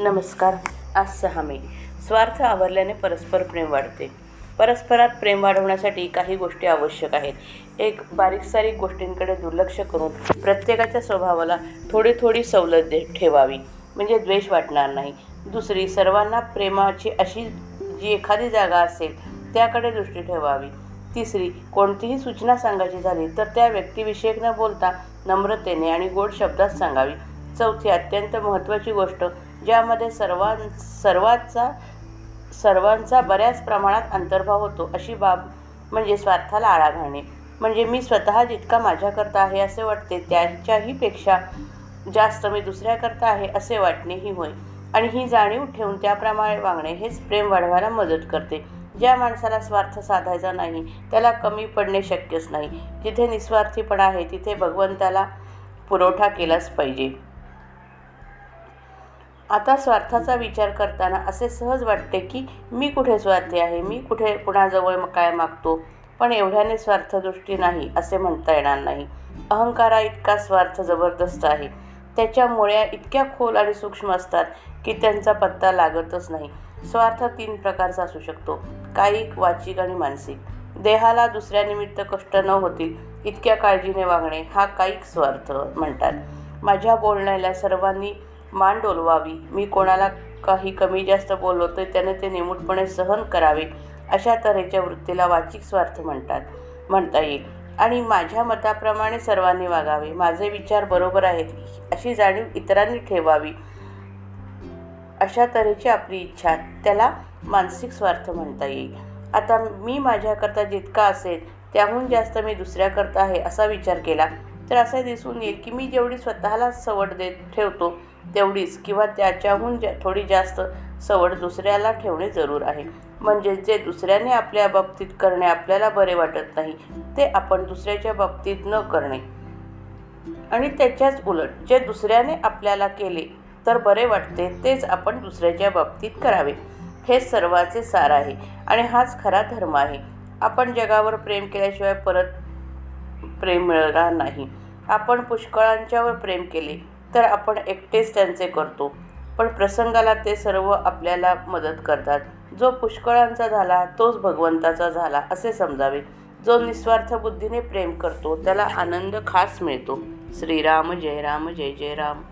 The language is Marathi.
नमस्कार आज सहा मे. स्वार्थ आवरल्याने परस्पर प्रेम वाढते. परस्परात प्रेम वाढवण्यासाठी काही गोष्टी आवश्यक आहेत. एक बारीक सारीक गोष्टींकडे दुर्लक्ष करून प्रत्येकाच्या स्वभावाला थोडी थोडी सवलत दे ठेवावी. म्हणजे द्वेष वाटणार नाही. दुसरी सर्वांना प्रेमाची अशी जी एखादी जागा असेल त्याकडे दृष्टी ठेवावी. तिसरी कोणतीही सूचना सांगायची झाली तर त्या व्यक्तिविषयक न बोलता नम्रतेने आणि गोड शब्दात सांगावी. चौथी अत्यंत महत्त्वाची गोष्ट ज्यामध्ये सर्वां सर्वांचा सर्वांचा बऱ्याच प्रमाणात अंतर्भाव होतो. अशी बाब म्हणजे स्वार्थाला आळा घालणे. म्हणजे मी स्वतः जितका माझ्याकरता आहे असे वाटते त्याच्याही पेक्षा जास्त मी दुसऱ्याकरता आहे असे वाटणे ही होय. आणि ही जाणीव ठेवून त्याप्रमाणे वागणे हेच प्रेम वाढवायला मदत करते. ज्या माणसाला स्वार्थ साधायचा नाही त्याला कमी पडणे शक्यच नाही. जिथे निस्वार्थीपणा आहे तिथे भगवंताला पुरवठा केलाच पाहिजे. आता स्वार्थाचा विचार करताना असे सहज वाटते की मी कुठे स्वार्थी आहे? मी कुठे कुणाजवळ काय मागतो? पण एवढ्याने स्वार्थदृष्टी नाही असे म्हणता येणार नाही. अहंकारा इतका स्वार्थ जबरदस्त आहे. त्याच्या मुळ्या इतक्या खोल आणि सूक्ष्म असतात की त्यांचा पत्ता लागतच नाही. स्वार्थ तीन प्रकारचा असू शकतो कायिक वाचिक आणि मानसिक. देहाला दुसऱ्यानिमित्त कष्ट न होतील इतक्या काळजीने वागणे हा कायिक स्वार्थ म्हणतात. माझ्या बोलण्याला सर्वांनी मान डोलवावी. मी कोणाला काही कमी जास्त बोललो तर त्याने ते निमूटपणे सहन करावे अशा तऱ्हेच्या वृत्तीला वाचिक स्वार्थ म्हणतात म्हणता येईल. आणि माझ्या मताप्रमाणे सर्वांनी वागावे. माझे विचार बरोबर आहेत अशी जाणीव इतरांनी ठेवावी अशा तऱ्हेची आपली इच्छा त्याला मानसिक स्वार्थ म्हणता येईल. आता मी माझ्याकरता जितका असेल त्याहून जास्त मी दुसऱ्याकरता आहे असा विचार केला. तर असं दिसून येईल की मी जेवढी स्वतःला सवड देत ठेवतो तेवढीच किंवा त्याच्याहून जा थोडी जास्त सवड दुसऱ्याला ठेवणे जरूर आहे. म्हणजे जे दुसऱ्याने आपल्या बाबतीत करणे आपल्याला बरे वाटत नाही ते आपण दुसऱ्याच्या बाबतीत न करणे. आणि त्याच्याच उलट जे दुसऱ्याने आपल्याला केले तर बरे वाटते तेच आपण दुसऱ्याच्या बाबतीत करावे. हे सर्वाचे सार आहे आणि हाच खरा धर्म आहे. आपण जगावर प्रेम केल्याशिवाय परत प्रेम मिळणार नाही. आपण पुष्कळांच्यावर प्रेम केले तर आपण एकटेच त्यांचे करतो. पण प्रसंगाला ते सर्व आपल्याला मदत करतात. जो पुष्कळांचा झाला तोच भगवंताचा झाला असे समजावे. जो निस्वार्थ बुद्धीने प्रेम करतो त्याला आनंद खास मिळतो. श्रीराम जय राम जय जय राम.